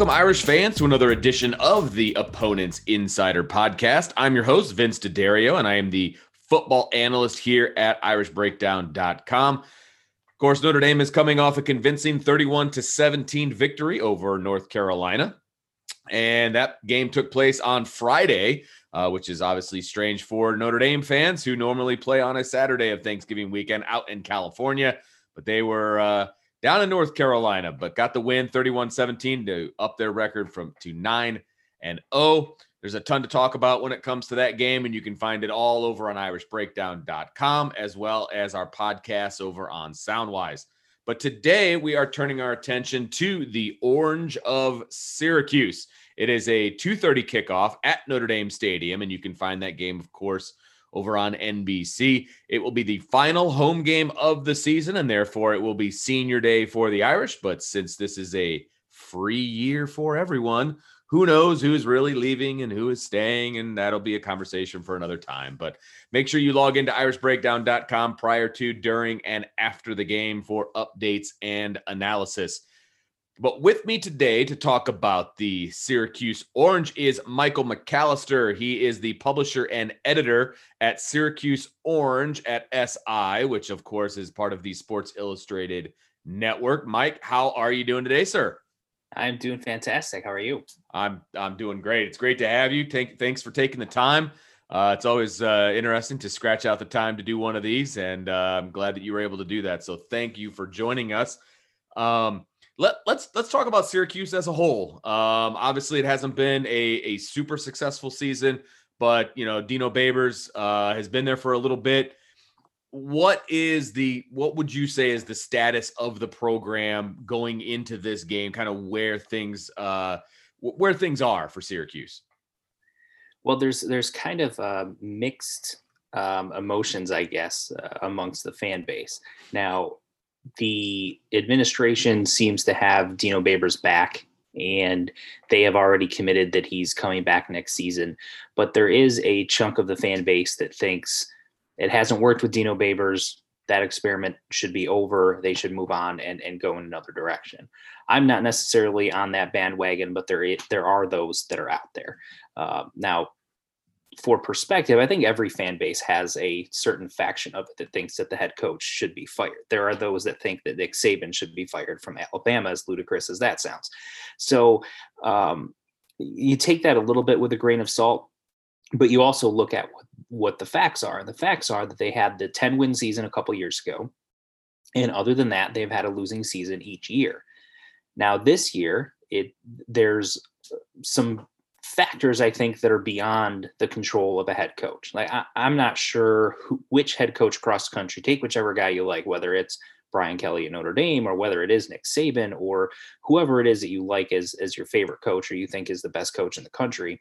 Welcome, Irish fans, to another edition of the Opponents Insider Podcast. I'm your host, Vince DeDario, and I am the football analyst here at IrishBreakdown.com. Of course, Notre Dame is coming off a convincing 31 to 17 victory over North Carolina. And that game took place on Friday, uh, which is obviously strange for Notre Dame fans who normally play on a Saturday of Thanksgiving weekend out in California. But they were uh, down in North Carolina, but got the win 31 17 to up their record from to 9 and 0. There's a ton to talk about when it comes to that game, and you can find it all over on irishbreakdown.com as well as our podcast over on Soundwise. But today we are turning our attention to the Orange of Syracuse. It is a 2:30 kickoff at Notre Dame Stadium, and you can find that game, of course, over on NBC. It will be the final home game of the season, and therefore it will be senior day for the Irish. But since this is a free year for everyone, who knows who's really leaving and who is staying, and that'll be a conversation for another time. But make sure you log into irishbreakdown.com prior to, during, and after the game for updates and analysis. But with me today to talk about the Syracuse Orange is Michael McAllister. He is the publisher and editor at Syracuse Orange at SI, which of course is part of the Sports Illustrated network. Mike, how are you doing today, sir? I'm doing fantastic. How are you? I'm I'm doing great. It's great to have you. Thank, thanks for taking the time. Uh, it's always uh, interesting to scratch out the time to do one of these, and uh, I'm glad that you were able to do that. So thank you for joining us. Um, let, let's let's talk about Syracuse as a whole. Um, obviously, it hasn't been a, a super successful season, but you know Dino Babers uh, has been there for a little bit. What is the what would you say is the status of the program going into this game? Kind of where things uh, where things are for Syracuse. Well, there's there's kind of uh, mixed um, emotions, I guess, uh, amongst the fan base. Now, the administration seems to have Dino Babers back and they have already committed that he's coming back next season. But there is a chunk of the fan base that thinks it hasn't worked with Dino Babers. That experiment should be over. They should move on and, and go in another direction. I'm not necessarily on that bandwagon, but there there are those that are out there. Uh, now, for perspective, I think every fan base has a certain faction of it that thinks that the head coach should be fired. There are those that think that Nick Saban should be fired from Alabama, as ludicrous as that sounds. So um, you take that a little bit with a grain of salt, but you also look at what, what the facts are. And the facts are that they had the 10 win season a couple years ago. And other than that, they've had a losing season each year. Now, this year, it there's some factors I think that are beyond the control of a head coach. Like I, am not sure who, which head coach cross country, take whichever guy you like, whether it's Brian Kelly at Notre Dame or whether it is Nick Saban or whoever it is that you like as, as your favorite coach or you think is the best coach in the country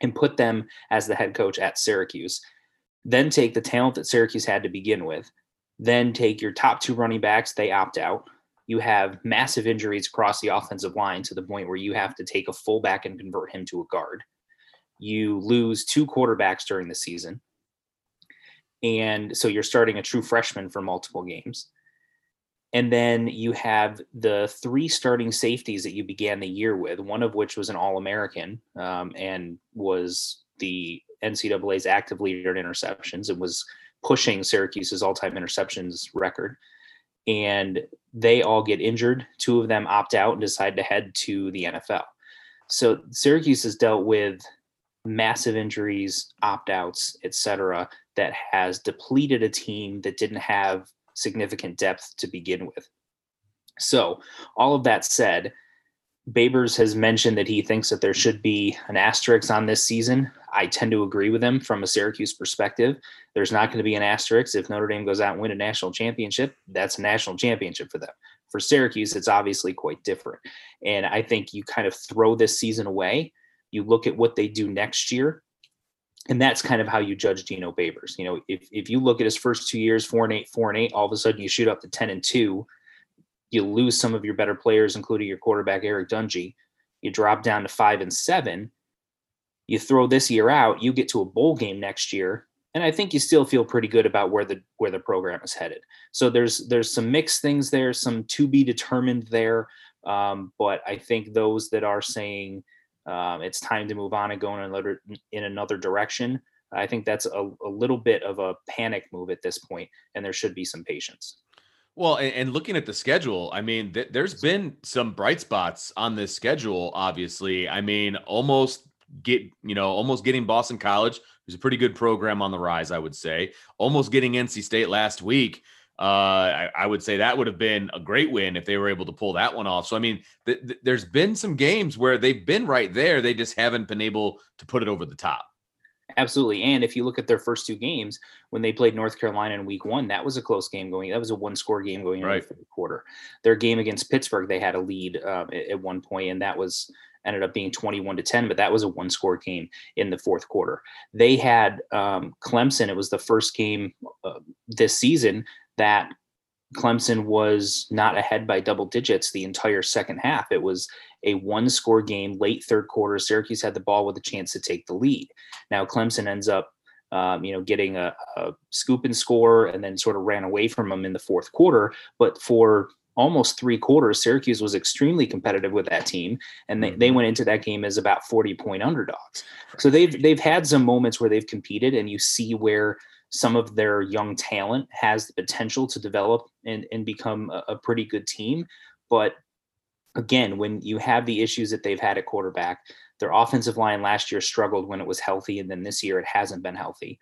and put them as the head coach at Syracuse. Then take the talent that Syracuse had to begin with. Then take your top two running backs, they opt out you have massive injuries across the offensive line to the point where you have to take a fullback and convert him to a guard. You lose two quarterbacks during the season. And so you're starting a true freshman for multiple games. And then you have the three starting safeties that you began the year with, one of which was an All American um, and was the NCAA's active leader in interceptions and was pushing Syracuse's all time interceptions record and they all get injured. Two of them opt out and decide to head to the NFL. So Syracuse has dealt with massive injuries, opt outs, etc., that has depleted a team that didn't have significant depth to begin with. So, all of that said, Babers has mentioned that he thinks that there should be an asterisk on this season. I tend to agree with him from a Syracuse perspective. There's not going to be an asterisk if Notre Dame goes out and win a national championship. That's a national championship for them. For Syracuse, it's obviously quite different. And I think you kind of throw this season away. You look at what they do next year, and that's kind of how you judge Dino Babers. You know, if if you look at his first two years, four and eight, four and eight, all of a sudden you shoot up to ten and two you lose some of your better players, including your quarterback Eric Dungey. You drop down to five and seven. You throw this year out, you get to a bowl game next year, and I think you still feel pretty good about where the where the program is headed. So there's there's some mixed things there, some to be determined there. Um, but I think those that are saying um, it's time to move on and go in another in another direction, I think that's a, a little bit of a panic move at this point, and there should be some patience. Well, and, and, looking at the schedule, I mean, th- there's been some bright spots on this schedule. Obviously, I mean, almost get you know, almost getting Boston College, who's a pretty good program on the rise, I would say. Almost getting NC State last week. Uh, I, I, would say that would have been a great win if they were able to pull that one off. So, I mean, th- th- there's been some games where they've been right there. They just haven't been able to put it over the top. Absolutely. And if you look at their first two games, when they played North Carolina in week one, that was a close game going. That was a one score game going right. into the third quarter. Their game against Pittsburgh, they had a lead um, at, at one point, and that was ended up being 21 to 10, but that was a one score game in the fourth quarter. They had um, Clemson. It was the first game uh, this season that Clemson was not ahead by double digits the entire second half. It was a one score game late third quarter. Syracuse had the ball with a chance to take the lead. Now Clemson ends up, um, you know, getting a, a, scoop and score and then sort of ran away from them in the fourth quarter. But for almost three quarters, Syracuse was extremely competitive with that team, and they, they mm-hmm. went into that game as about 40 point underdogs. So they've they've had some moments where they've competed, and you see where some of their young talent has the potential to develop and, and become a, a pretty good team. But again, when you have the issues that they've had at quarterback, their offensive line last year struggled when it was healthy, and then this year it hasn't been healthy.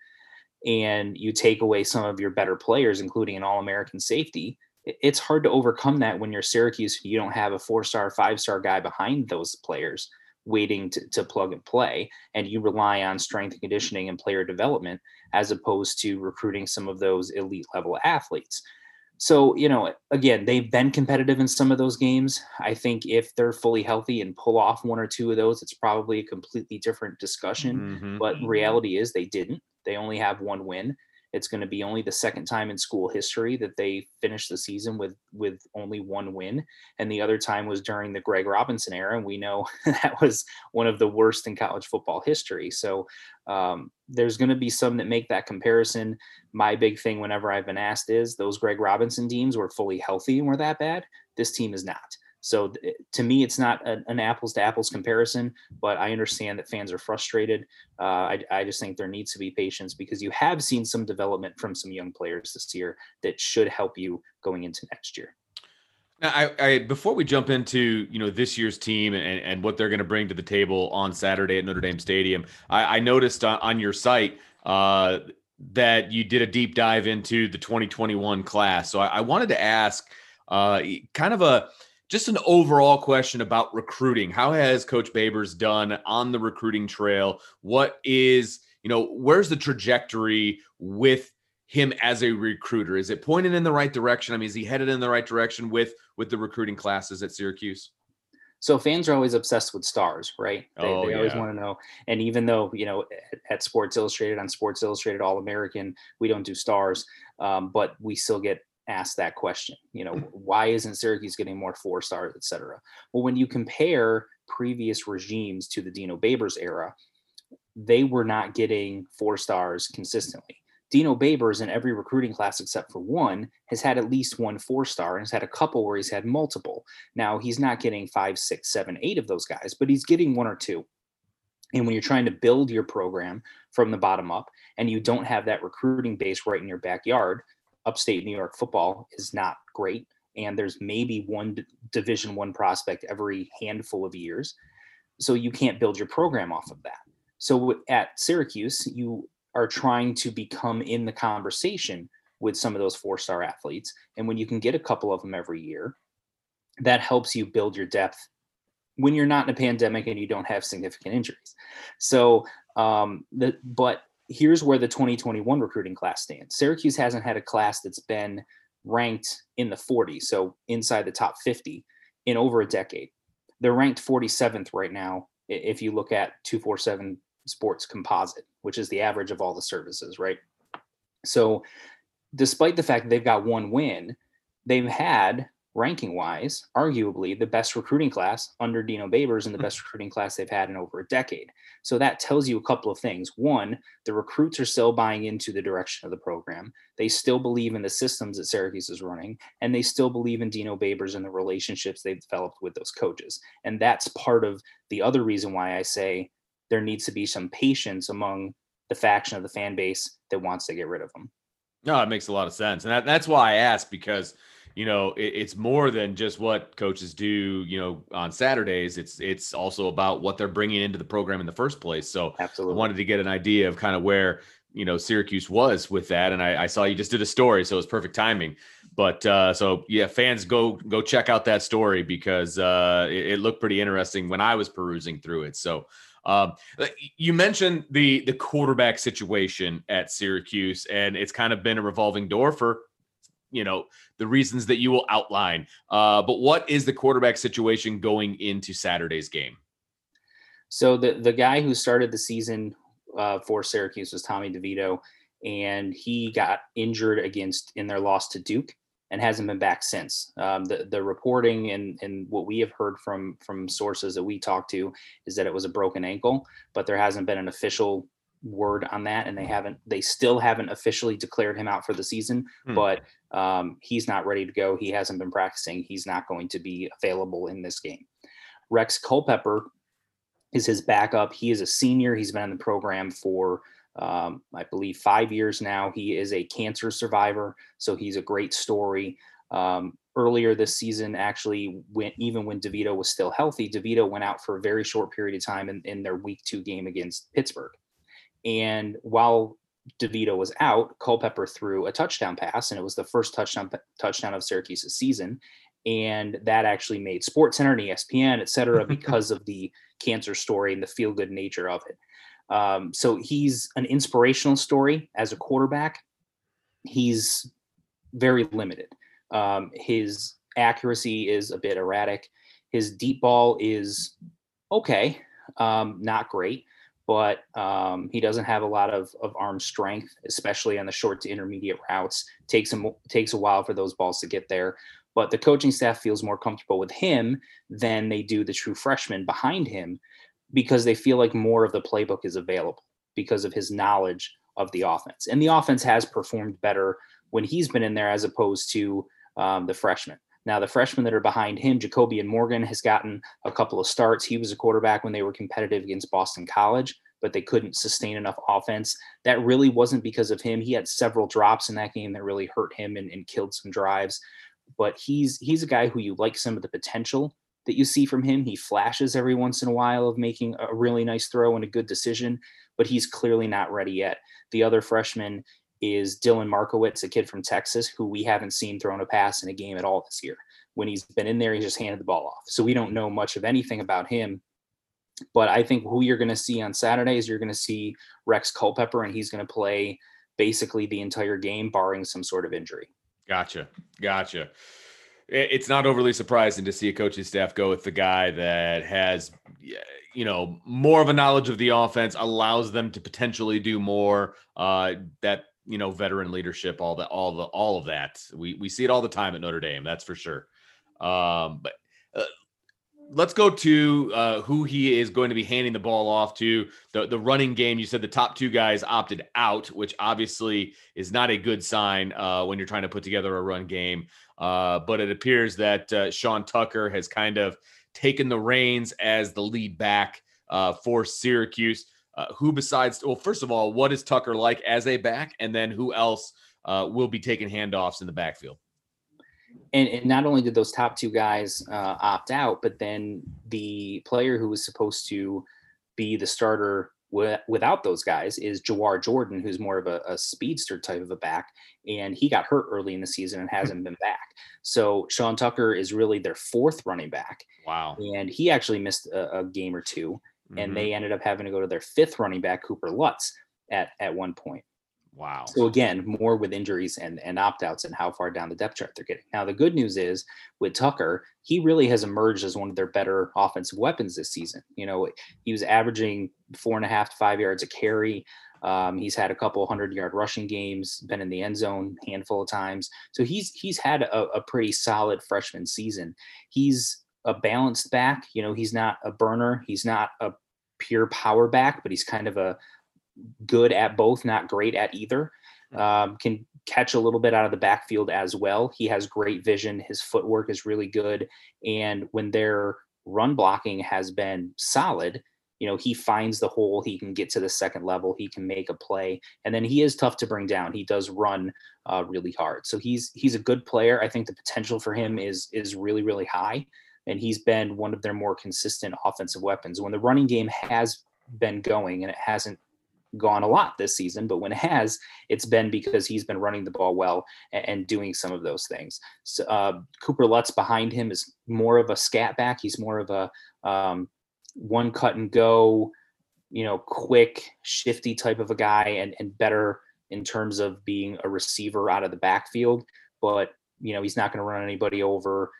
And you take away some of your better players, including an All American safety. It's hard to overcome that when you're Syracuse. You don't have a four star, five star guy behind those players waiting to, to plug and play, and you rely on strength and conditioning and player development as opposed to recruiting some of those elite level athletes. So, you know, again, they've been competitive in some of those games. I think if they're fully healthy and pull off one or two of those, it's probably a completely different discussion. Mm-hmm. But reality is they didn't. They only have one win. It's going to be only the second time in school history that they finished the season with with only one win, and the other time was during the Greg Robinson era, and we know that was one of the worst in college football history. So um, there's going to be some that make that comparison. My big thing, whenever I've been asked, is those Greg Robinson teams were fully healthy and were that bad. This team is not. So to me, it's not an apples to apples comparison, but I understand that fans are frustrated. Uh, I, I, just think there needs to be patience because you have seen some development from some young players this year that should help you going into next year. Now, I, I, before we jump into you know this year's team and, and what they're going to bring to the table on Saturday at Notre Dame Stadium, I, I noticed on, on, your site uh, that you did a deep dive into the 2021 class. So I, I wanted to ask, uh, kind of a just an overall question about recruiting. How has Coach Babers done on the recruiting trail? What is, you know, where's the trajectory with him as a recruiter? Is it pointed in the right direction? I mean, is he headed in the right direction with with the recruiting classes at Syracuse? So fans are always obsessed with stars, right? They, oh, they always want to know. And even though you know at, at Sports Illustrated on Sports Illustrated All American, we don't do stars, um, but we still get ask that question you know mm-hmm. why isn't syracuse getting more four stars et cetera? Well when you compare previous regimes to the dino babers era they were not getting four stars consistently. Dino babers in every recruiting class except for one has had at least one four star and has had a couple where he's had multiple. Now he's not getting five six seven eight of those guys but he's getting one or two. And when you're trying to build your program from the bottom up and you don't have that recruiting base right in your backyard upstate New York football is not great, and there's maybe one Division One prospect every handful of years, so you can't build your program off of that. So at Syracuse, you are trying to become in the conversation with some of those four-star athletes, and when you can get a couple of them every year, that helps you build your depth when you're not in a pandemic and you don't have significant injuries. So, um, the, but here's where the 2021 recruiting class stands. Syracuse hasn't had a class that's been ranked in the 40s, so inside the top 50, in over a decade. They're ranked 47th right now if you look at 247 Sports Composite, which is the average of all the services, right? So, despite the fact that they've got one win, they've had ranking wise, arguably the best recruiting class under Dino Babers and the Hmm. best recruiting class they've had in over a decade. So that tells you a couple of things. One, the recruits are still buying into the direction of the program. They still believe in the systems that Syracuse is running, and they still believe in Dino Babers and the relationships they've developed with those coaches. And that's part of the other reason why I say there needs to be some patience among the faction of the fan base that wants to get rid of them. No, it makes a lot of sense, and that, that's why I asked because you know it, it's more than just what coaches do. You know, on Saturdays, it's it's also about what they're bringing into the program in the first place. So Absolutely. I wanted to get an idea of kind of where you know Syracuse was with that, and I, I saw you just did a story, so it was perfect timing. But uh, so yeah, fans go go check out that story because uh, it, it looked pretty interesting when I was perusing through it. So. Um, you mentioned the the quarterback situation at Syracuse, and it's kind of been a revolving door for you know the reasons that you will outline. Uh, but what is the quarterback situation going into Saturday's game? So the the guy who started the season uh, for Syracuse was Tommy DeVito, and he got injured against in their loss to Duke and hasn't been back since. Um, the the reporting and and what we have heard from from sources that we talked to is that it was a broken ankle, but there hasn't been an official word on that, and they haven't they still haven't officially declared him out for the season. Hmm. But um, he's not ready to go. He hasn't been practicing. He's not going to be available in this game. Rex Culpepper is his backup. He is a senior. He's been in the program for, um, I believe, five years now. He is a cancer survivor, so he's a great story. Um, earlier this season, actually, when even when DeVito was still healthy, DeVito went out for a very short period of time in, in their Week Two game against Pittsburgh. And while DeVito was out, Culpepper threw a touchdown pass, and it was the first touchdown touchdown of Syracuse's season. And that actually made SportsCenter and ESPN, et cetera, because of the cancer story and the feel good nature of it. Um, so he's an inspirational story as a quarterback. He's very limited. Um, his accuracy is a bit erratic. His deep ball is okay, um, not great, but um, he doesn't have a lot of, of arm strength, especially on the short to intermediate routes. Takes him takes a while for those balls to get there but the coaching staff feels more comfortable with him than they do the true freshman behind him because they feel like more of the playbook is available because of his knowledge of the offense. And the offense has performed better when he's been in there as opposed to um, the freshmen. Now, the freshmen that are behind him, Jacobian Morgan, has gotten a couple of starts. He was a quarterback when they were competitive against Boston College, but they couldn't sustain enough offense. That really wasn't because of him. He had several drops in that game that really hurt him and, and killed some drives but he's he's a guy who you like some of the potential that you see from him. He flashes every once in a while of making a really nice throw and a good decision, but he's clearly not ready yet. The other freshman is Dylan Markowitz, a kid from Texas who we haven't seen thrown a pass in a game at all this year. When he's been in there, he's just handed the ball off. So we don't know much of anything about him. But I think who you're going to see on Saturday is you're going to see Rex Culpepper, and he's going to play basically the entire game, barring some sort of injury. Gotcha. Gotcha. It's not overly surprising to see a coaching staff go with the guy that has, you know, more of a knowledge of the offense, allows them to potentially do more. Uh, that you know, veteran leadership, all that, all the, all of that. We we see it all the time at Notre Dame. That's for sure. Um, but uh, let's go to uh, who he is going to be handing the ball off to. The, the running game, you said the top two guys opted out, which obviously is not a good sign uh, when you're trying to put together a run game. Uh, but it appears that uh, Sean Tucker has kind of taken the reins as the lead back uh, for Syracuse. Uh, who besides, well, first of all, what is Tucker like as a back? And then who else will be taking handoffs in the backfield? and, and not only did those top two guys uh, opt out, but then the player who was supposed to be the starter w- without those guys is Jawhar Jordan, who's more of a, a, speedster type of a back, and he got hurt early in the season and hasn't been back. So Sean Tucker is really their fourth running back. Wow! And he actually missed a, a game or 2 mm-hmm. and they ended up having to go to their fifth running back, Cooper Lutz, at at one point. Wow. So again, more with injuries and, and opt-outs and how far down the depth chart they're getting. Now, the good news is with Tucker, he really has emerged as one of their better offensive weapons this season. You know, he was averaging four and a half to five yards a carry. Um, he's had a couple hundred yard rushing games, been in the end zone handful of times. So he's he's had a, a pretty solid freshman season. He's a balanced back. You know, he's not a burner. He's not a pure power back, but he's kind of a good at both, not great at either. Hmm. Um, can catch a little bit out of the backfield as well. He has great vision. His footwork is really good. And when their run blocking has been solid, you know, he finds the hole. He can get to the second level. He can make a play, and then he is tough to bring down. He does run uh, really hard, so he's he's a good player. I think the potential for him is is really really high, and he's been one of their more consistent offensive weapons. When the running game has been going, and it hasn't gone a lot this season, but when it has, it's been because he's been running the ball well and, and doing some of those things. So, uh, Cooper Lutz behind him is more of a scat back. He's more of a um, one cut and go, you know, quick, shifty type of a guy, and and better in terms of being a receiver out of the backfield. But you know, he's not going to run anybody over.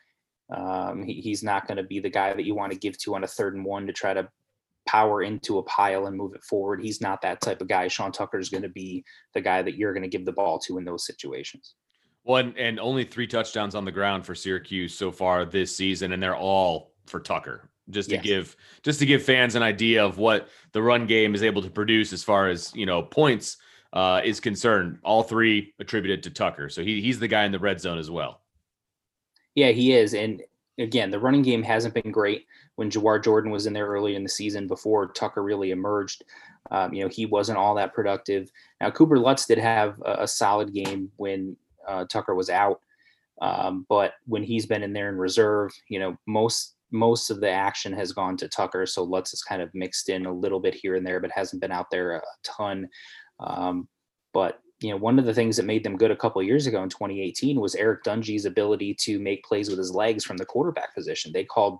Um, he, he's not going to be the guy that you want to give to on a third and one to try to power into a pile and move it forward. He's not that type of guy. Sean Tucker is going to be the guy that you're going to give the ball to in those situations. One and, only three touchdowns on the ground for Syracuse so far this season, and they're all for Tucker. Just to yes. give just to give fans an idea of what the run game is able to produce as far as you know points uh, is concerned. All three attributed to Tucker, so he, he's the guy in the red zone as well. Yeah, he is, and again, the running game hasn't been great when Jawhar Jordan was in there early in the season before Tucker really emerged. Um, you know, he wasn't all that productive. Now, Cooper Lutz did have a, a solid game when uh, Tucker was out. Um, but when he's been in there in reserve, you know, most most of the action has gone to Tucker. So Lutz is kind of mixed in a little bit here and there, but hasn't been out there a ton. Um, but you know, one of the things that made them good a couple years ago in 2018 was Eric Dungey's ability to make plays with his legs from the quarterback position. They called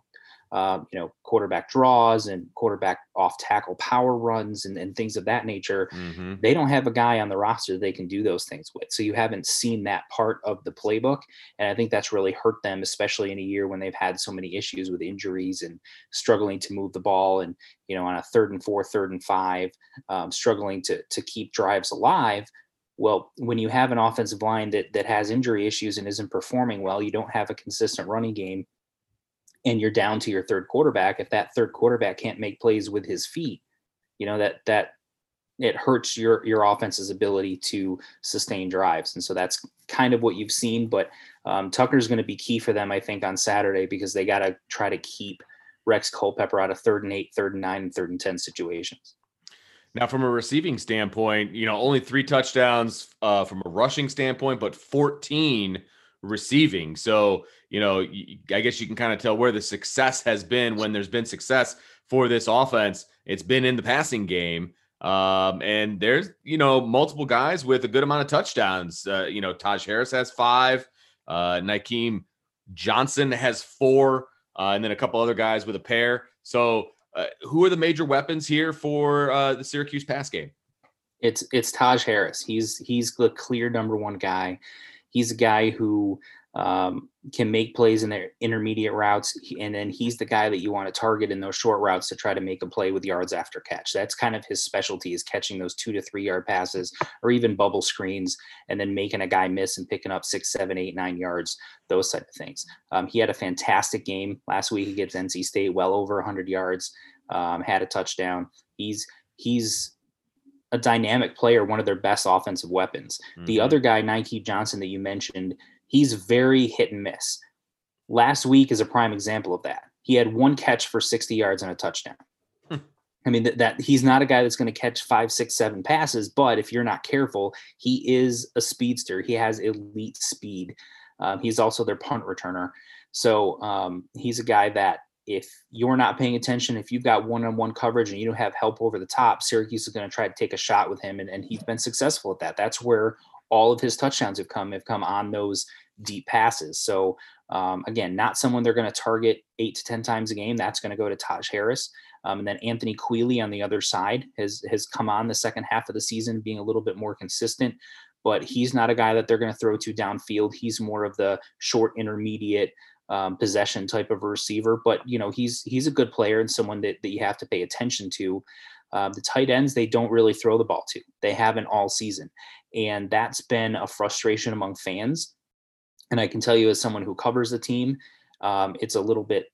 um, you know, quarterback draws and quarterback off tackle power runs and, and things of that nature. Mm-hmm. They don't have a guy on the roster they can do those things with. So you haven't seen that part of the playbook. And I think that's really hurt them, especially in a year when they've had so many issues with injuries and struggling to move the ball and, you know, on a third and four, third and five, um, struggling to, to keep drives alive. Well, when you have an offensive line that that has injury issues and isn't performing well, you don't have a consistent running game and you're down to your third quarterback, if that third quarterback can't make plays with his feet, you know that that it hurts your your offense's ability to sustain drives, and so that's kind of what you've seen. But um, Tucker's going to be key for them, I think, on Saturday because they got to try to keep Rex Culpepper out of third and eight, third and nine, and third and ten situations. Now, from a receiving standpoint, you know, only three touchdowns uh, from a rushing standpoint, but 14 receiving. So, you know, I guess you can kind of tell where the success has been when there's been success for this offense. It's been in the passing game. Um, and there's, you know, multiple guys with a good amount of touchdowns. Uh, you know, Taj Harris has five, uh, Nykeim Johnson has four, uh, and then a couple other guys with a pair. So, uh, who are the major weapons here for uh, the Syracuse pass game? It's it's Taj Harris. He's he's the clear number one guy. He's a guy who um, can make plays in their intermediate routes, and then he's the guy that you want to target in those short routes to try to make a play with yards after catch. That's kind of his specialty is catching those two to three yard passes or even bubble screens, and then making a guy miss and picking up six, seven, eight, nine yards. Those type of things. Um, he had a fantastic game last week against NC State, well over 100 yards, um, had a touchdown. He's he's a dynamic player, one of their best offensive weapons. Mm-hmm. The other guy, Nykeim Johnson, that you mentioned, he's very hit and miss. Last week is a prime example of that. He had one catch for 60 yards and a touchdown. Hmm. I mean that, that he's not a guy that's going to catch five, six, seven passes, but if you're not careful, he is a speedster. He has elite speed. Um, he's also their punt returner. So um, he's a guy that if you're not paying attention, if you've got one-on-one coverage and you don't have help over the top, Syracuse is going to try to take a shot with him, and, and he's been successful at that. That's where all of his touchdowns have come have come on those deep passes. So um, again, not someone they're going to target eight to ten times a game. That's going to go to Taj Harris, um, and then Anthony Queeley on the other side has has come on the second half of the season, being a little bit more consistent. But he's not a guy that they're going to throw to downfield. He's more of the short intermediate um, possession type of receiver. But you know, he's he's a good player and someone that, that you have to pay attention to. Uh, the tight ends, they don't really throw the ball to. They haven't all season. And that's been a frustration among fans. And I can tell you, as someone who covers the team, um, it's a little bit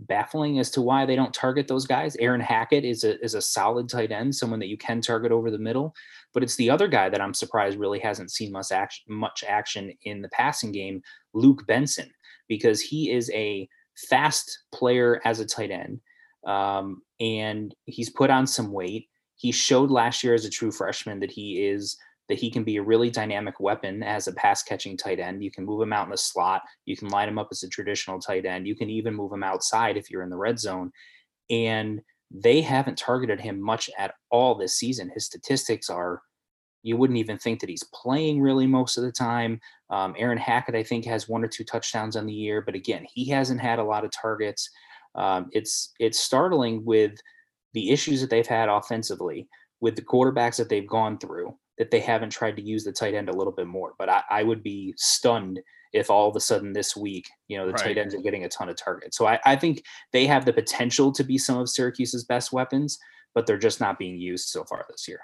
baffling as to why they don't target those guys. Aaron Hackett is a is a solid tight end, someone that you can target over the middle, but it's the other guy that I'm surprised really hasn't seen much action much action in the passing game, Luke Benson, because he is a fast player as a tight end. Um, and he's put on some weight. He showed last year as a true freshman that he is that he can be a really dynamic weapon as a pass catching tight end. You can move him out in the slot. You can line him up as a traditional tight end. You can even move him outside if you're in the red zone. And they haven't targeted him much at all this season. His statistics are, you wouldn't even think that he's playing really most of the time. Um, Aaron Hackett, I think, has one or two touchdowns on the year, but again, he hasn't had a lot of targets. Um, it's it's startling with the issues that they've had offensively with the quarterbacks that they've gone through that they haven't tried to use the tight end a little bit more. But I, I would be stunned if all of a sudden this week, you know, the right. tight ends are getting a ton of targets. So I, I think they have the potential to be some of Syracuse's best weapons, but they're just not being used so far this year.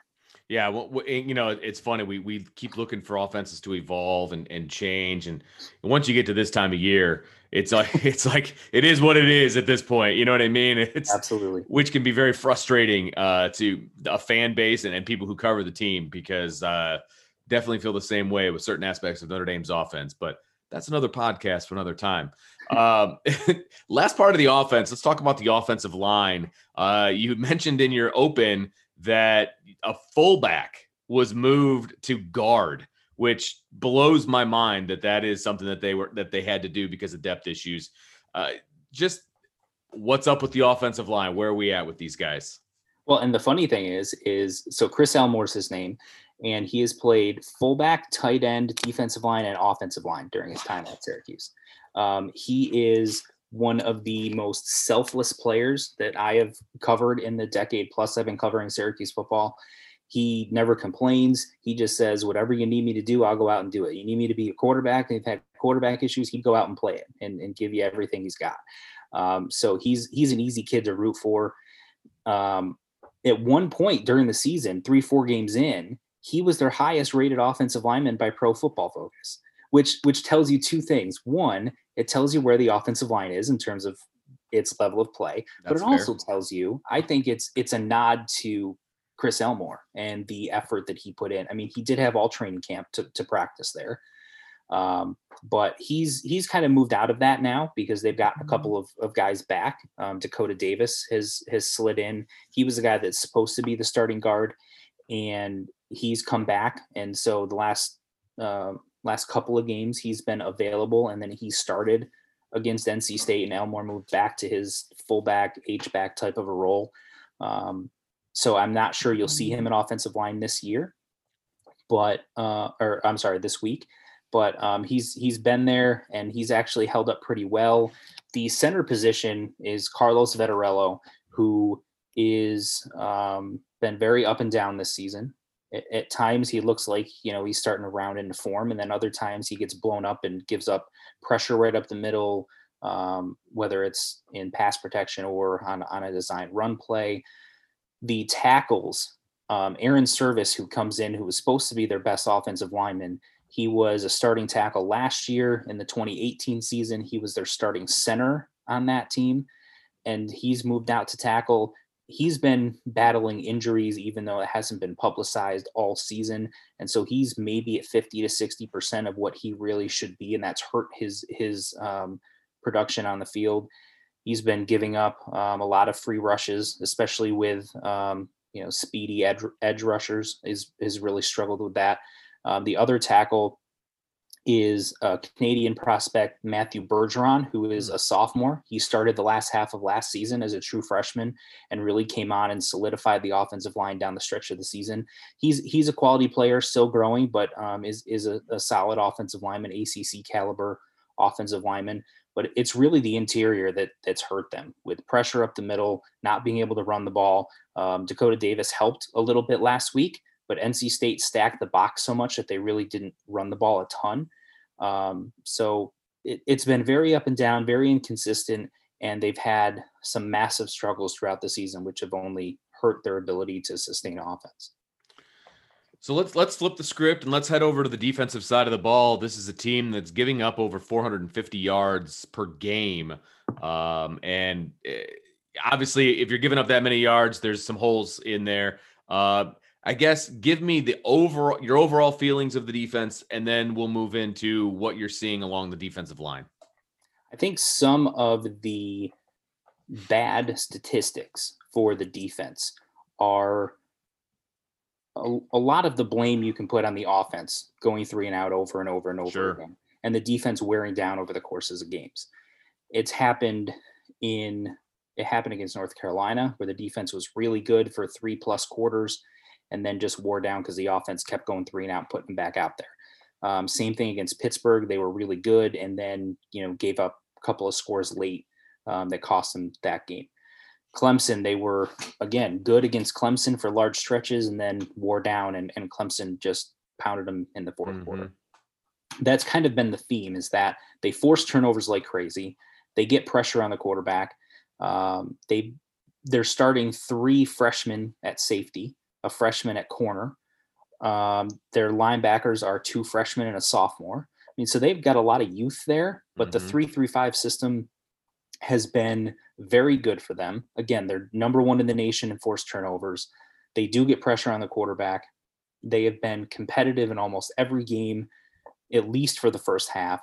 Yeah, well, you know, it's funny. We we keep looking for offenses to evolve and, and change, and once you get to this time of year, it's like it's like it is what it is at this point. You know what I mean? It's absolutely which can be very frustrating uh, to a fan base and, and people who cover the team because uh, definitely feel the same way with certain aspects of Notre Dame's offense. But that's another podcast for another time. Um, last part of the offense. Let's talk about the offensive line. Uh, you mentioned in your open that a fullback was moved to guard which blows my mind that that is something that they were that they had to do because of depth issues. Uh, just what's up with the offensive line? Where are we at with these guys? Well, and the funny thing is, is so Chris Elmore's his name, and he has played fullback, tight end, defensive line, and offensive line during his time at Syracuse. Um, he is one of the most selfless players that I have covered in the decade plus I've been covering Syracuse football. He never complains. He just says, whatever you need me to do, I'll go out and do it. You need me to be a quarterback, you've had quarterback issues, he'd go out and play it and, and give you everything he's got. Um, so he's he's an easy kid to root for. Um, at one point during the season, three, four games in, he was their highest rated offensive lineman by pro football focus, which which tells you two things. One, it tells you where the offensive line is in terms of its level of play, That's but it fair. also tells you, I think it's it's a nod to Chris Elmore and the effort that he put in. I mean, he did have all training camp to, to practice there. Um, but he's he's kind of moved out of that now because they've got a couple of, of guys back. Um, Dakota Davis has has slid in. He was the guy that's supposed to be the starting guard, and he's come back. And so the last uh, last couple of games he's been available, and then he started against NC State, and Elmore moved back to his fullback H back type of a role. Um, so I'm not sure you'll see him in offensive line this year, but uh, or I'm sorry, this week. But um, he's he's been there and he's actually held up pretty well. The center position is Carlos Vettorello, who is um, been very up and down this season. At, times he looks like you know he's starting to round into form, and then other times he gets blown up and gives up pressure right up the middle, um, whether it's in pass protection or on on a design run play the tackles, um, Airon Servais, who comes in, who was supposed to be their best offensive lineman, he was a starting tackle last year in the 2018 season. He was their starting center on that team, and he's moved out to tackle. He's been battling injuries, even though it hasn't been publicized all season, and so he's maybe at 50 to 60 percent of what he really should be, and that's hurt his his um, production on the field he's been giving up um, a lot of free rushes, especially with um, you know speedy edge, edge rushers. is has really struggled with that. Um, the other tackle is a Canadian prospect Matthew Bergeron, who is hmm. a sophomore. He started the last half of last season as a true freshman and really came on and solidified the offensive line down the stretch of the season. He's he's a quality player, still growing, but um, is is a, a solid offensive lineman, ACC caliber offensive lineman but it's really the interior that that's hurt them with pressure up the middle, not being able to run the ball. Um, Dakota Davis helped a little bit last week, but NC State stacked the box so much that they really didn't run the ball a ton. Um, so it, it's been very up and down, very inconsistent, and they've had some massive struggles throughout the season, which have only hurt their ability to sustain offense. So let's let's flip the script and let's head over to the defensive side of the ball. This is a team that's giving up over 450 yards per game, um, and eh, obviously, if you're giving up that many yards, there's some holes in there. Uh, I guess give me the overall your overall feelings of the defense, and then we'll move into what you're seeing along the defensive line. I think some of the bad statistics for the defense are a, a, lot of the blame you can put on the offense going three and out over and over and over sure. again, and the defense wearing down over the courses of games. It's happened in it happened against North Carolina where the defense was really good for three plus quarters and then just wore down because the offense kept going three and out, putting them back out there. Um, same thing against Pittsburgh; they were really good and then you know gave up a couple of scores late um, that cost them that game. Clemson, they were again good against Clemson for large stretches and then wore down and, and Clemson just pounded them in the 4th mm-hmm. quarter. That's kind of been the theme is that they force turnovers like crazy. They get pressure on the quarterback. Um, they they're starting three freshmen at safety, a freshman at corner. Um, their linebackers are two freshmen and a sophomore. I mean, so they've got a lot of youth there, but mm-hmm. the three three five system has been very good for them. Again, they're number one in the nation in forced turnovers. They do get pressure on the quarterback. They have been competitive in almost every game, at least for the first half.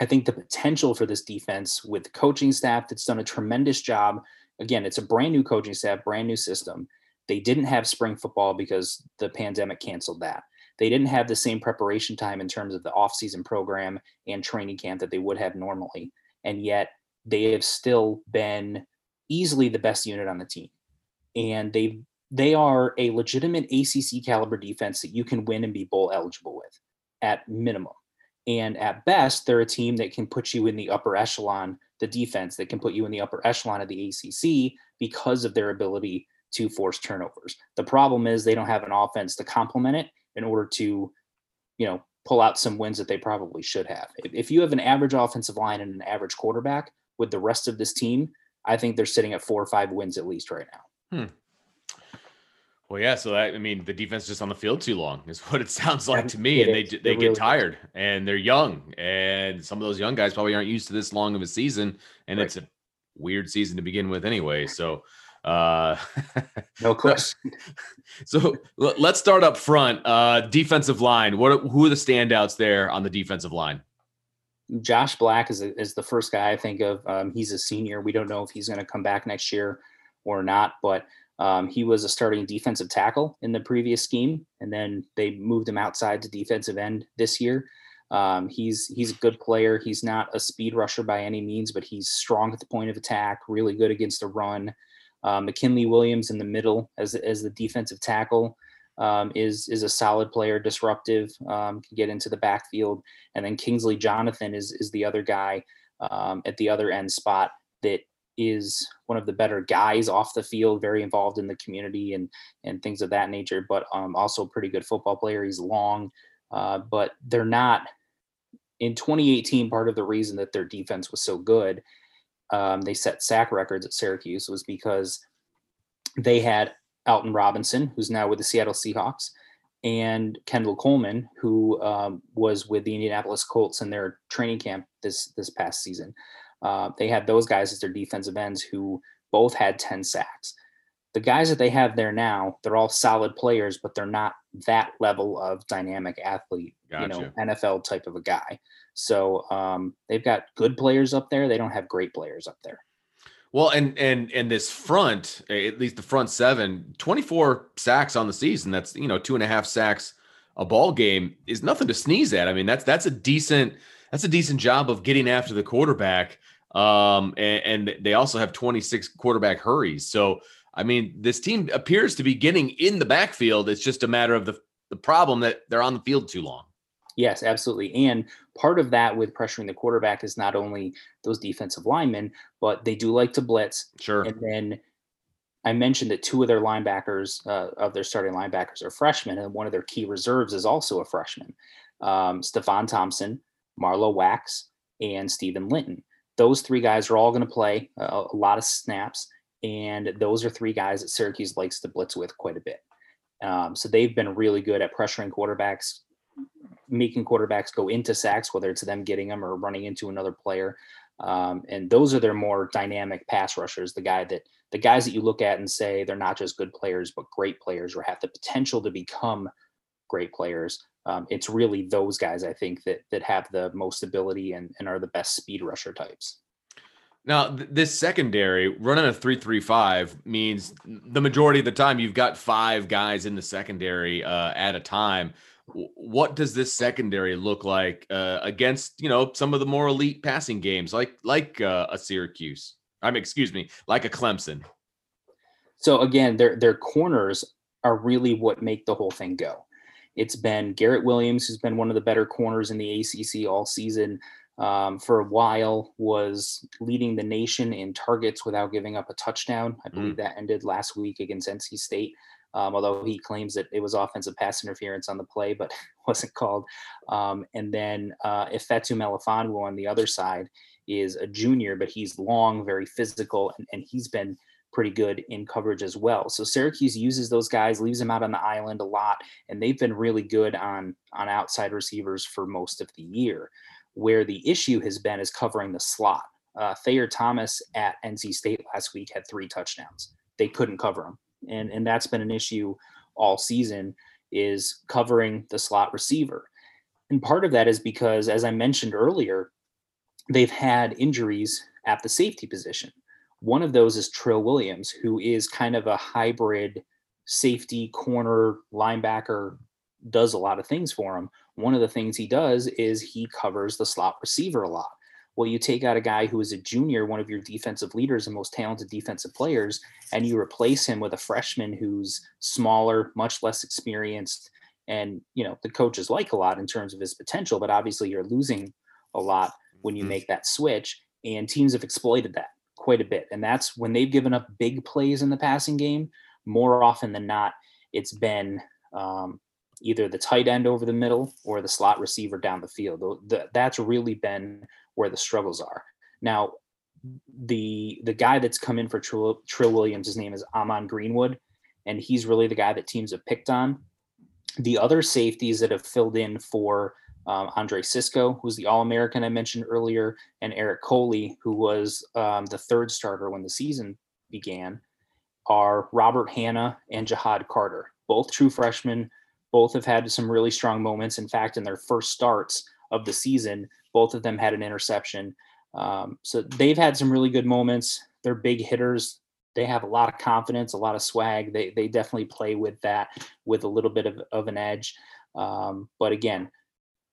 I think the potential for this defense with coaching staff that's done a tremendous job. Again, it's a brand new coaching staff, brand new system. They didn't have spring football because the pandemic canceled that. They didn't have the same preparation time in terms of the offseason program and training camp that they would have normally. And yet they have still been easily the best unit on the team. And they they are a legitimate ACC caliber defense that you can win and be bowl eligible with at minimum. And at best, they're a team that can put you in the upper echelon, the defense that can put you in the upper echelon of the ACC because of their ability to force turnovers. The problem is they don't have an offense to complement it in order to, you know, pull out some wins that they probably should have. If, you have an average offensive line and an average quarterback, with the rest of this team, I think they're sitting at four or five wins at least right now. Hmm. Well, yeah. So that, I mean, the defense just on the field too long is what it sounds like to me, and they they, they get really tired, and they're young, and some of those young guys probably aren't used to this long of a season, and right. it's a weird season to begin with anyway. So, uh, no question. so let's start up front. Uh, defensive line. What who are the standouts there on the defensive line? Josh Black is, a, is the first guy I think of. Um, he's a senior. We don't know if he's going to come back next year or not, but um, he was a starting defensive tackle in the previous scheme, and then they moved him outside to defensive end this year. Um, he's he's a good player. He's not a speed rusher by any means, but he's strong at the point of attack, really good against the run. Uh, McKinley Williams in the middle as as the defensive tackle um, is is a solid player, disruptive, um, can get into the backfield, and then Kingsley Jonathan is is the other guy um, at the other end spot that is one of the better guys off the field, very involved in the community and and things of that nature, but um, also a pretty good football player. He's long, uh, but they're not. In 2018, part of the reason that their defense was so good, um, they set sack records at Syracuse, was because they had Alton Robinson, who's now with the Seattle Seahawks, and Kendall Coleman, who um, was with the Indianapolis Colts in their training camp this this past season. Uh, they had those guys as their defensive ends who both had 10 sacks. The guys that they have there now, they're all solid players, but they're not that level of dynamic athlete, gotcha. you know, NFL type of a guy. So um, they've got good players up there. They don't have great players up there. Well, and and and this front, at least the front seven, 24 sacks on the season. That's you know two and a half sacks a ball game is nothing to sneeze at. I mean, that's that's a decent that's a decent job of getting after the quarterback. Um, and, and they also have 26 quarterback hurries. So I mean, this team appears to be getting in the backfield. It's just a matter of the the problem that they're on the field too long. Yes, absolutely. And part of that with pressuring the quarterback is not only those defensive linemen, but they do like to blitz. Sure. And then I mentioned that two of their linebackers, uh, of their starting linebackers, are freshmen, and one of their key reserves is also a freshman. Um, Stefon Thompson, Marlowe Wax, and Stephen Linton. Those three guys are all going to play a, a lot of snaps, and those are three guys that Syracuse likes to blitz with quite a bit. Um, so they've been really good at pressuring quarterbacks, making quarterbacks go into sacks, whether it's them getting them or running into another player. Um, and those are their more dynamic pass rushers, the guy that the guys that you look at and say they're not just good players, but great players or have the potential to become great players. Um, it's really those guys I think that that have the most ability and, and are the best speed rusher types. Now, th- this secondary running a three-three-five means the majority of the time you've got five guys in the secondary uh, at a time. what does this secondary look like uh, against you know some of the more elite passing games, like like uh, a Syracuse? I mean, excuse me, like a Clemson. So again, their their corners are really what make the whole thing go. It's been Garrett Williams, who's been one of the better corners in the ACC all season um, for a while was leading the nation in targets without giving up a touchdown. I believe mm. that ended last week against NC State. Um, although he claims that it was offensive pass interference on the play, but wasn't called. Um, and then uh, Ifeatu Melifonwu on the other side is a junior, but he's long, very physical, and, and he's been pretty good in coverage as well. So Syracuse uses those guys, leaves them out on the island a lot, and they've been really good on on outside receivers for most of the year where the issue has been is covering the slot. Uh, Thayer Thomas at NC State last week had three touchdowns. They couldn't cover him, and and that's been an issue all season is covering the slot receiver. And part of that is because, as I mentioned earlier, they've had injuries at the safety position. One of those is Trill Williams, who is kind of a hybrid safety corner linebacker, does a lot of things for him one of the things he does is he covers the slot receiver a lot. Well, you take out a guy who is a junior, one of your defensive leaders and most talented defensive players, and you replace him with a freshman who's smaller, much less experienced, and you know the coaches like a lot in terms of his potential. But obviously, you're losing a lot when you mm-hmm. make that switch, and teams have exploited that quite a bit. And that's when they've given up big plays in the passing game. More often than not, it's been um, either the tight end over the middle or the slot receiver down the field. That's really been where the struggles are. Now, the the guy that's come in for Trill, Trill Williams, his name is Amon Greenwood, and he's really the guy that teams have picked on. The other safeties that have filled in for um, Andre Cisco, who's the All American I mentioned earlier, and Eric Coley, who was um, the third starter when the season began, are Robert Hanna and Ja'Had Carter, both true freshmen both have had some really strong moments. In fact, in their first starts of the season, both of them had an interception. Um, so they've had some really good moments. They're big hitters. They have a lot of confidence, a lot of swag. They they definitely play with that with a little bit of, of an edge. Um, but again,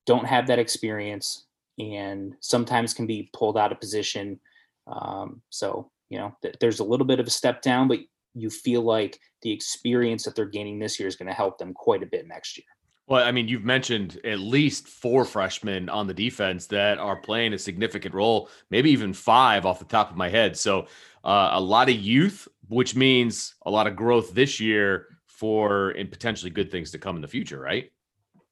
don't have that experience and sometimes can be pulled out of position. Um, so, you know, th- there's a little bit of a step down, but you feel like the experience that they're gaining this year is going to help them quite a bit next year. Well, I mean, you've mentioned at least four freshmen on the defense that are playing a significant role, maybe even five off the top of my head. So, uh, a lot of youth, which means a lot of growth this year for and potentially good things to come in the future, right?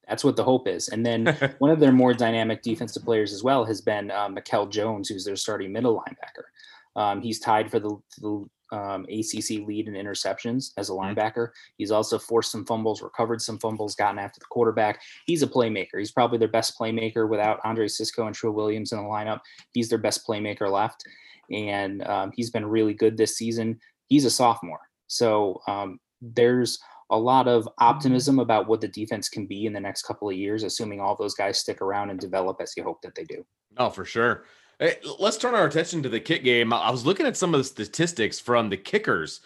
That's what the hope is. And then one of their more dynamic defensive players as well has been uh, Mikel Jones, who's their starting middle linebacker. Um, he's tied for the, the um, ACC lead in interceptions as a mm-hmm. linebacker. He's also forced some fumbles, recovered some fumbles, gotten after the quarterback. He's a playmaker. He's probably their best playmaker without Andre Cisco and Trill Williams in the lineup. He's their best playmaker left, and um, he's been really good this season. He's a sophomore, so um, there's a lot of optimism about what the defense can be in the next couple of years, assuming all those guys stick around and develop as you hope that they do. Oh, for sure. Hey, let's turn our attention to the kick game. I was looking at some of the statistics from the kickers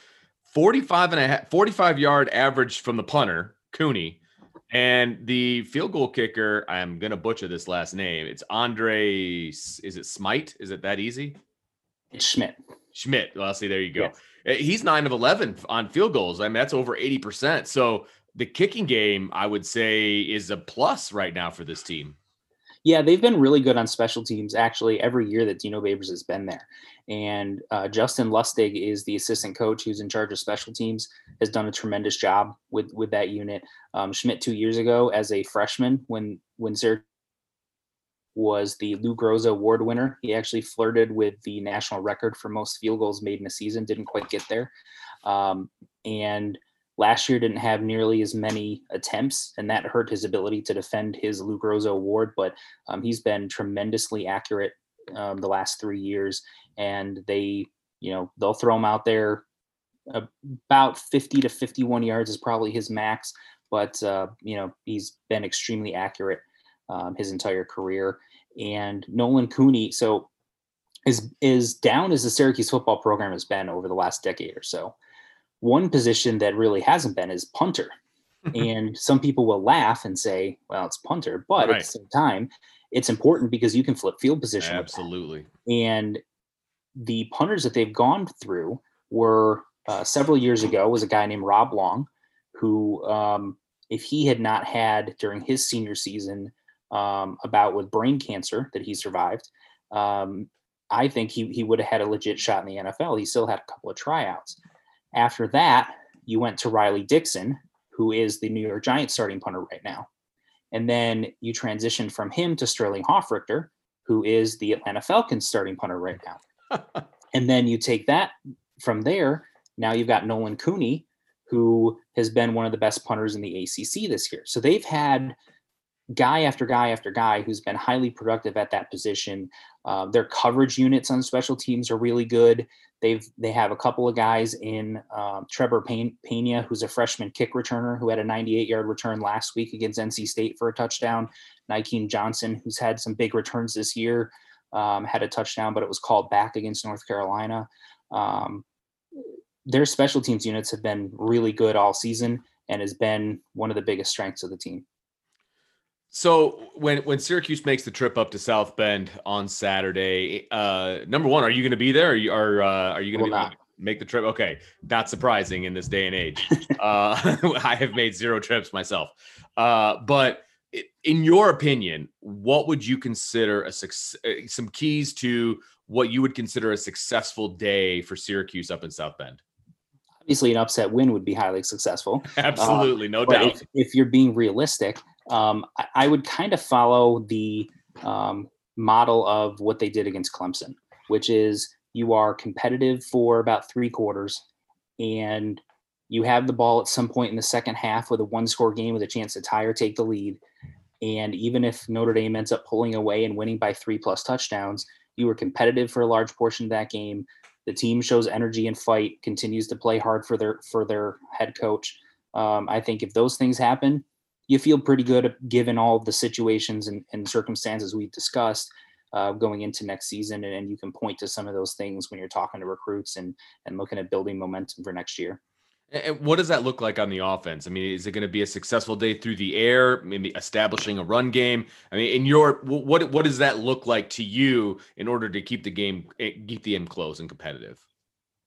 45 and a half, 45 yard average from the punter, Cooney, and the field goal kicker. I'm going to butcher this last name. It's Andre. Is it Smite? Is it that easy? It's Szmyt. Szmyt. Well, see, there you go. Yeah. Eh, he's nine of 11 on field goals. I mean, that's over 80%. So the kicking game, I would say, is a plus right now for this team. Yeah, they've been really good on special teams actually every year that Dino Babers has been there. And uh, Justin Lustig is the assistant coach who's in charge of special teams, has done a tremendous job with with that unit. Um, Szmyt two years ago as a freshman when when Syracuse was the Lou Groza Award winner. He actually flirted with the national record for most field goals made in a season, didn't quite get there. Um, and last year didn't have nearly as many attempts, and that hurt his ability to defend his Groza Award. But um, he's been tremendously accurate um, the last three years, and they, you know, they'll throw him out there about 50 to 51 yards is probably his max, but uh, you know he's been extremely accurate um, his entire career. And Nolan Cooney, so is is down as the Syracuse football program has been over the last decade or so. One position that really hasn't been is punter. and some people will laugh and say, well, it's punter, but right. at the same time, it's important because you can flip field position. Absolutely. And the punters that they've gone through were uh, several years ago was a guy named Rob Long, who, um, if he had not had during his senior season um, about with brain cancer that he survived, um, I think he, he would have had a legit shot in the NFL. He still had a couple of tryouts. After that, you went to Riley Dixon, who is the New York Giants starting punter right now. And then you transitioned from him to Sterling Hofrichter, who is the Atlanta Falcons starting punter right now. and then you take that from there. Now you've got Nolan Cooney, who has been one of the best punters in the ACC this year. So they've had guy after guy after guy who's been highly productive at that position. Uh, their coverage units on special teams are really good. They've they have a couple of guys in um, Trevor Pena, who's a freshman kick returner who had a 98 yard return last week against NC State for a touchdown. Nykeim Johnson, who's had some big returns this year, um, had a touchdown, but it was called back against North Carolina. Um, their special teams units have been really good all season and has been one of the biggest strengths of the team. So when when Syracuse makes the trip up to South Bend on Saturday, uh, number one, are you going to be there? Are you are uh, are you going to make the trip? Okay, not surprising in this day and age. uh, I have made zero trips myself, uh, but in your opinion, what would you consider a success? Uh, some keys to what you would consider a successful day for Syracuse up in South Bend obviously an upset win would be highly successful. Absolutely, uh, no doubt. If, if, you're being realistic, um, I, I, would kind of follow the um, model of what they did against Clemson, which is you are competitive for about three quarters and you have the ball at some point in the second half with a one score game with a chance to tie or take the lead. And even if Notre Dame ends up pulling away and winning by three plus touchdowns, you were competitive for a large portion of that game. The team shows energy and fight, continues to play hard for their for their head coach. Um, I think if those things happen, you feel pretty good given all the situations and, and circumstances we've discussed uh, going into next season. And, and, you can point to some of those things when you're talking to recruits and, and looking at building momentum for next year. And what does that look like on the offense? I mean, is it going to be a successful day through the air, maybe establishing a run game? I mean, in your what what does that look like to you in order to keep the game eh, keep the game close and competitive?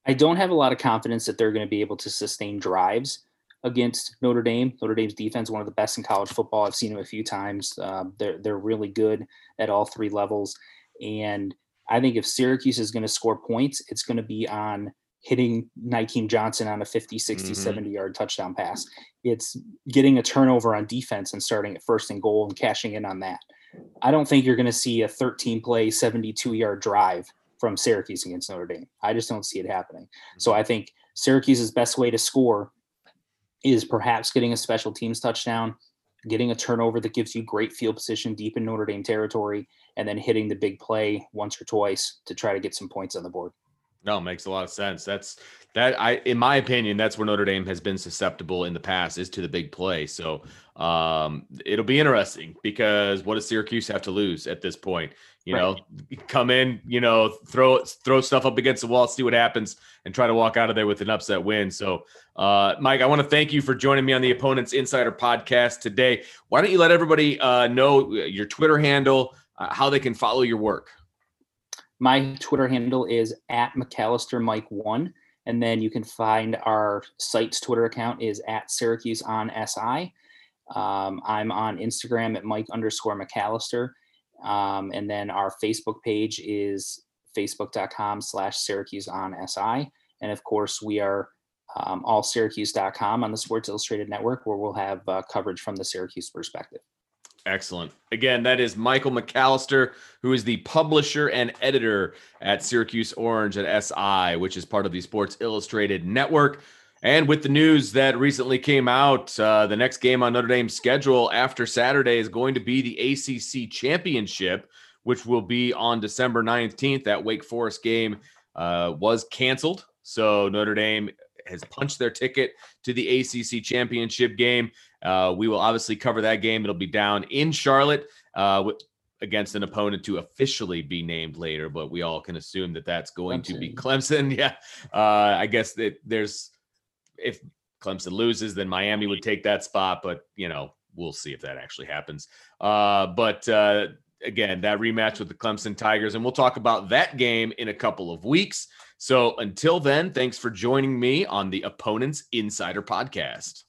I don't have a lot of confidence that they're going to be able to sustain drives against Notre Dame. Notre Dame's defense, one of the best in college football. I've seen them a few times. Uh, they're they're really good at all three levels, and I think if Syracuse is going to score points, it's going to be on hitting Nykeim Johnson on a 50, 60, mm-hmm. 70 yard touchdown pass. It's getting a turnover on defense and starting at first and goal and cashing in on that. I don't think you're going to see a 13 play, 72 yard drive from Syracuse against Notre Dame. I just don't see it happening. Mm-hmm. So I think Syracuse's best way to score is perhaps getting a special teams touchdown, getting a turnover that gives you great field position deep in Notre Dame territory, and then hitting the big play once or twice to try to get some points on the board. No, makes a lot of sense. That's that I in my opinion, that's where Notre Dame has been susceptible in the past is to the big play. So um it'll be interesting because what does Syracuse have to lose at this point? You right. know, come in, you know, throw throw stuff up against the wall, see what happens, and try to walk out of there with an upset win. So uh Mike, I want to thank you for joining me on the Opponents Insider podcast today. Why don't you let everybody uh know your Twitter handle, uh, how they can follow your work? My Twitter handle is at McAllister Mike one, and then you can find our site's Twitter account is at Syracuse on SI. Um, I'm on Instagram at Mike underscore McAllister, um, and then our Facebook page is facebook.com slash Syracuse on SI, and of course we are um, allsyracuse.com on the Sports Illustrated Network, where we'll have uh, coverage from the Syracuse perspective. Excellent. Again, that is Michael McAllister, who is the publisher and editor at Syracuse Orange at SI, which is part of the Sports Illustrated Network. And with the news that recently came out, uh, the next game on Notre Dame's schedule after Saturday is going to be the ACC Championship, which will be on December 19th. That Wake Forest game uh, was canceled. So Notre Dame has punched their ticket to the ACC Championship game. Uh, we will obviously cover that game. It'll be down in Charlotte uh, with, against an opponent to officially be named later, but we all can assume that that's going Clemson. to be Clemson. Yeah, uh, I guess that there's if Clemson loses, then Miami would take that spot, but you know we'll see if that actually happens. Uh, but uh, again, that rematch with the Clemson Tigers, and we'll talk about that game in a couple of weeks. So until then, thanks for joining me on the Opponents Insider Podcast.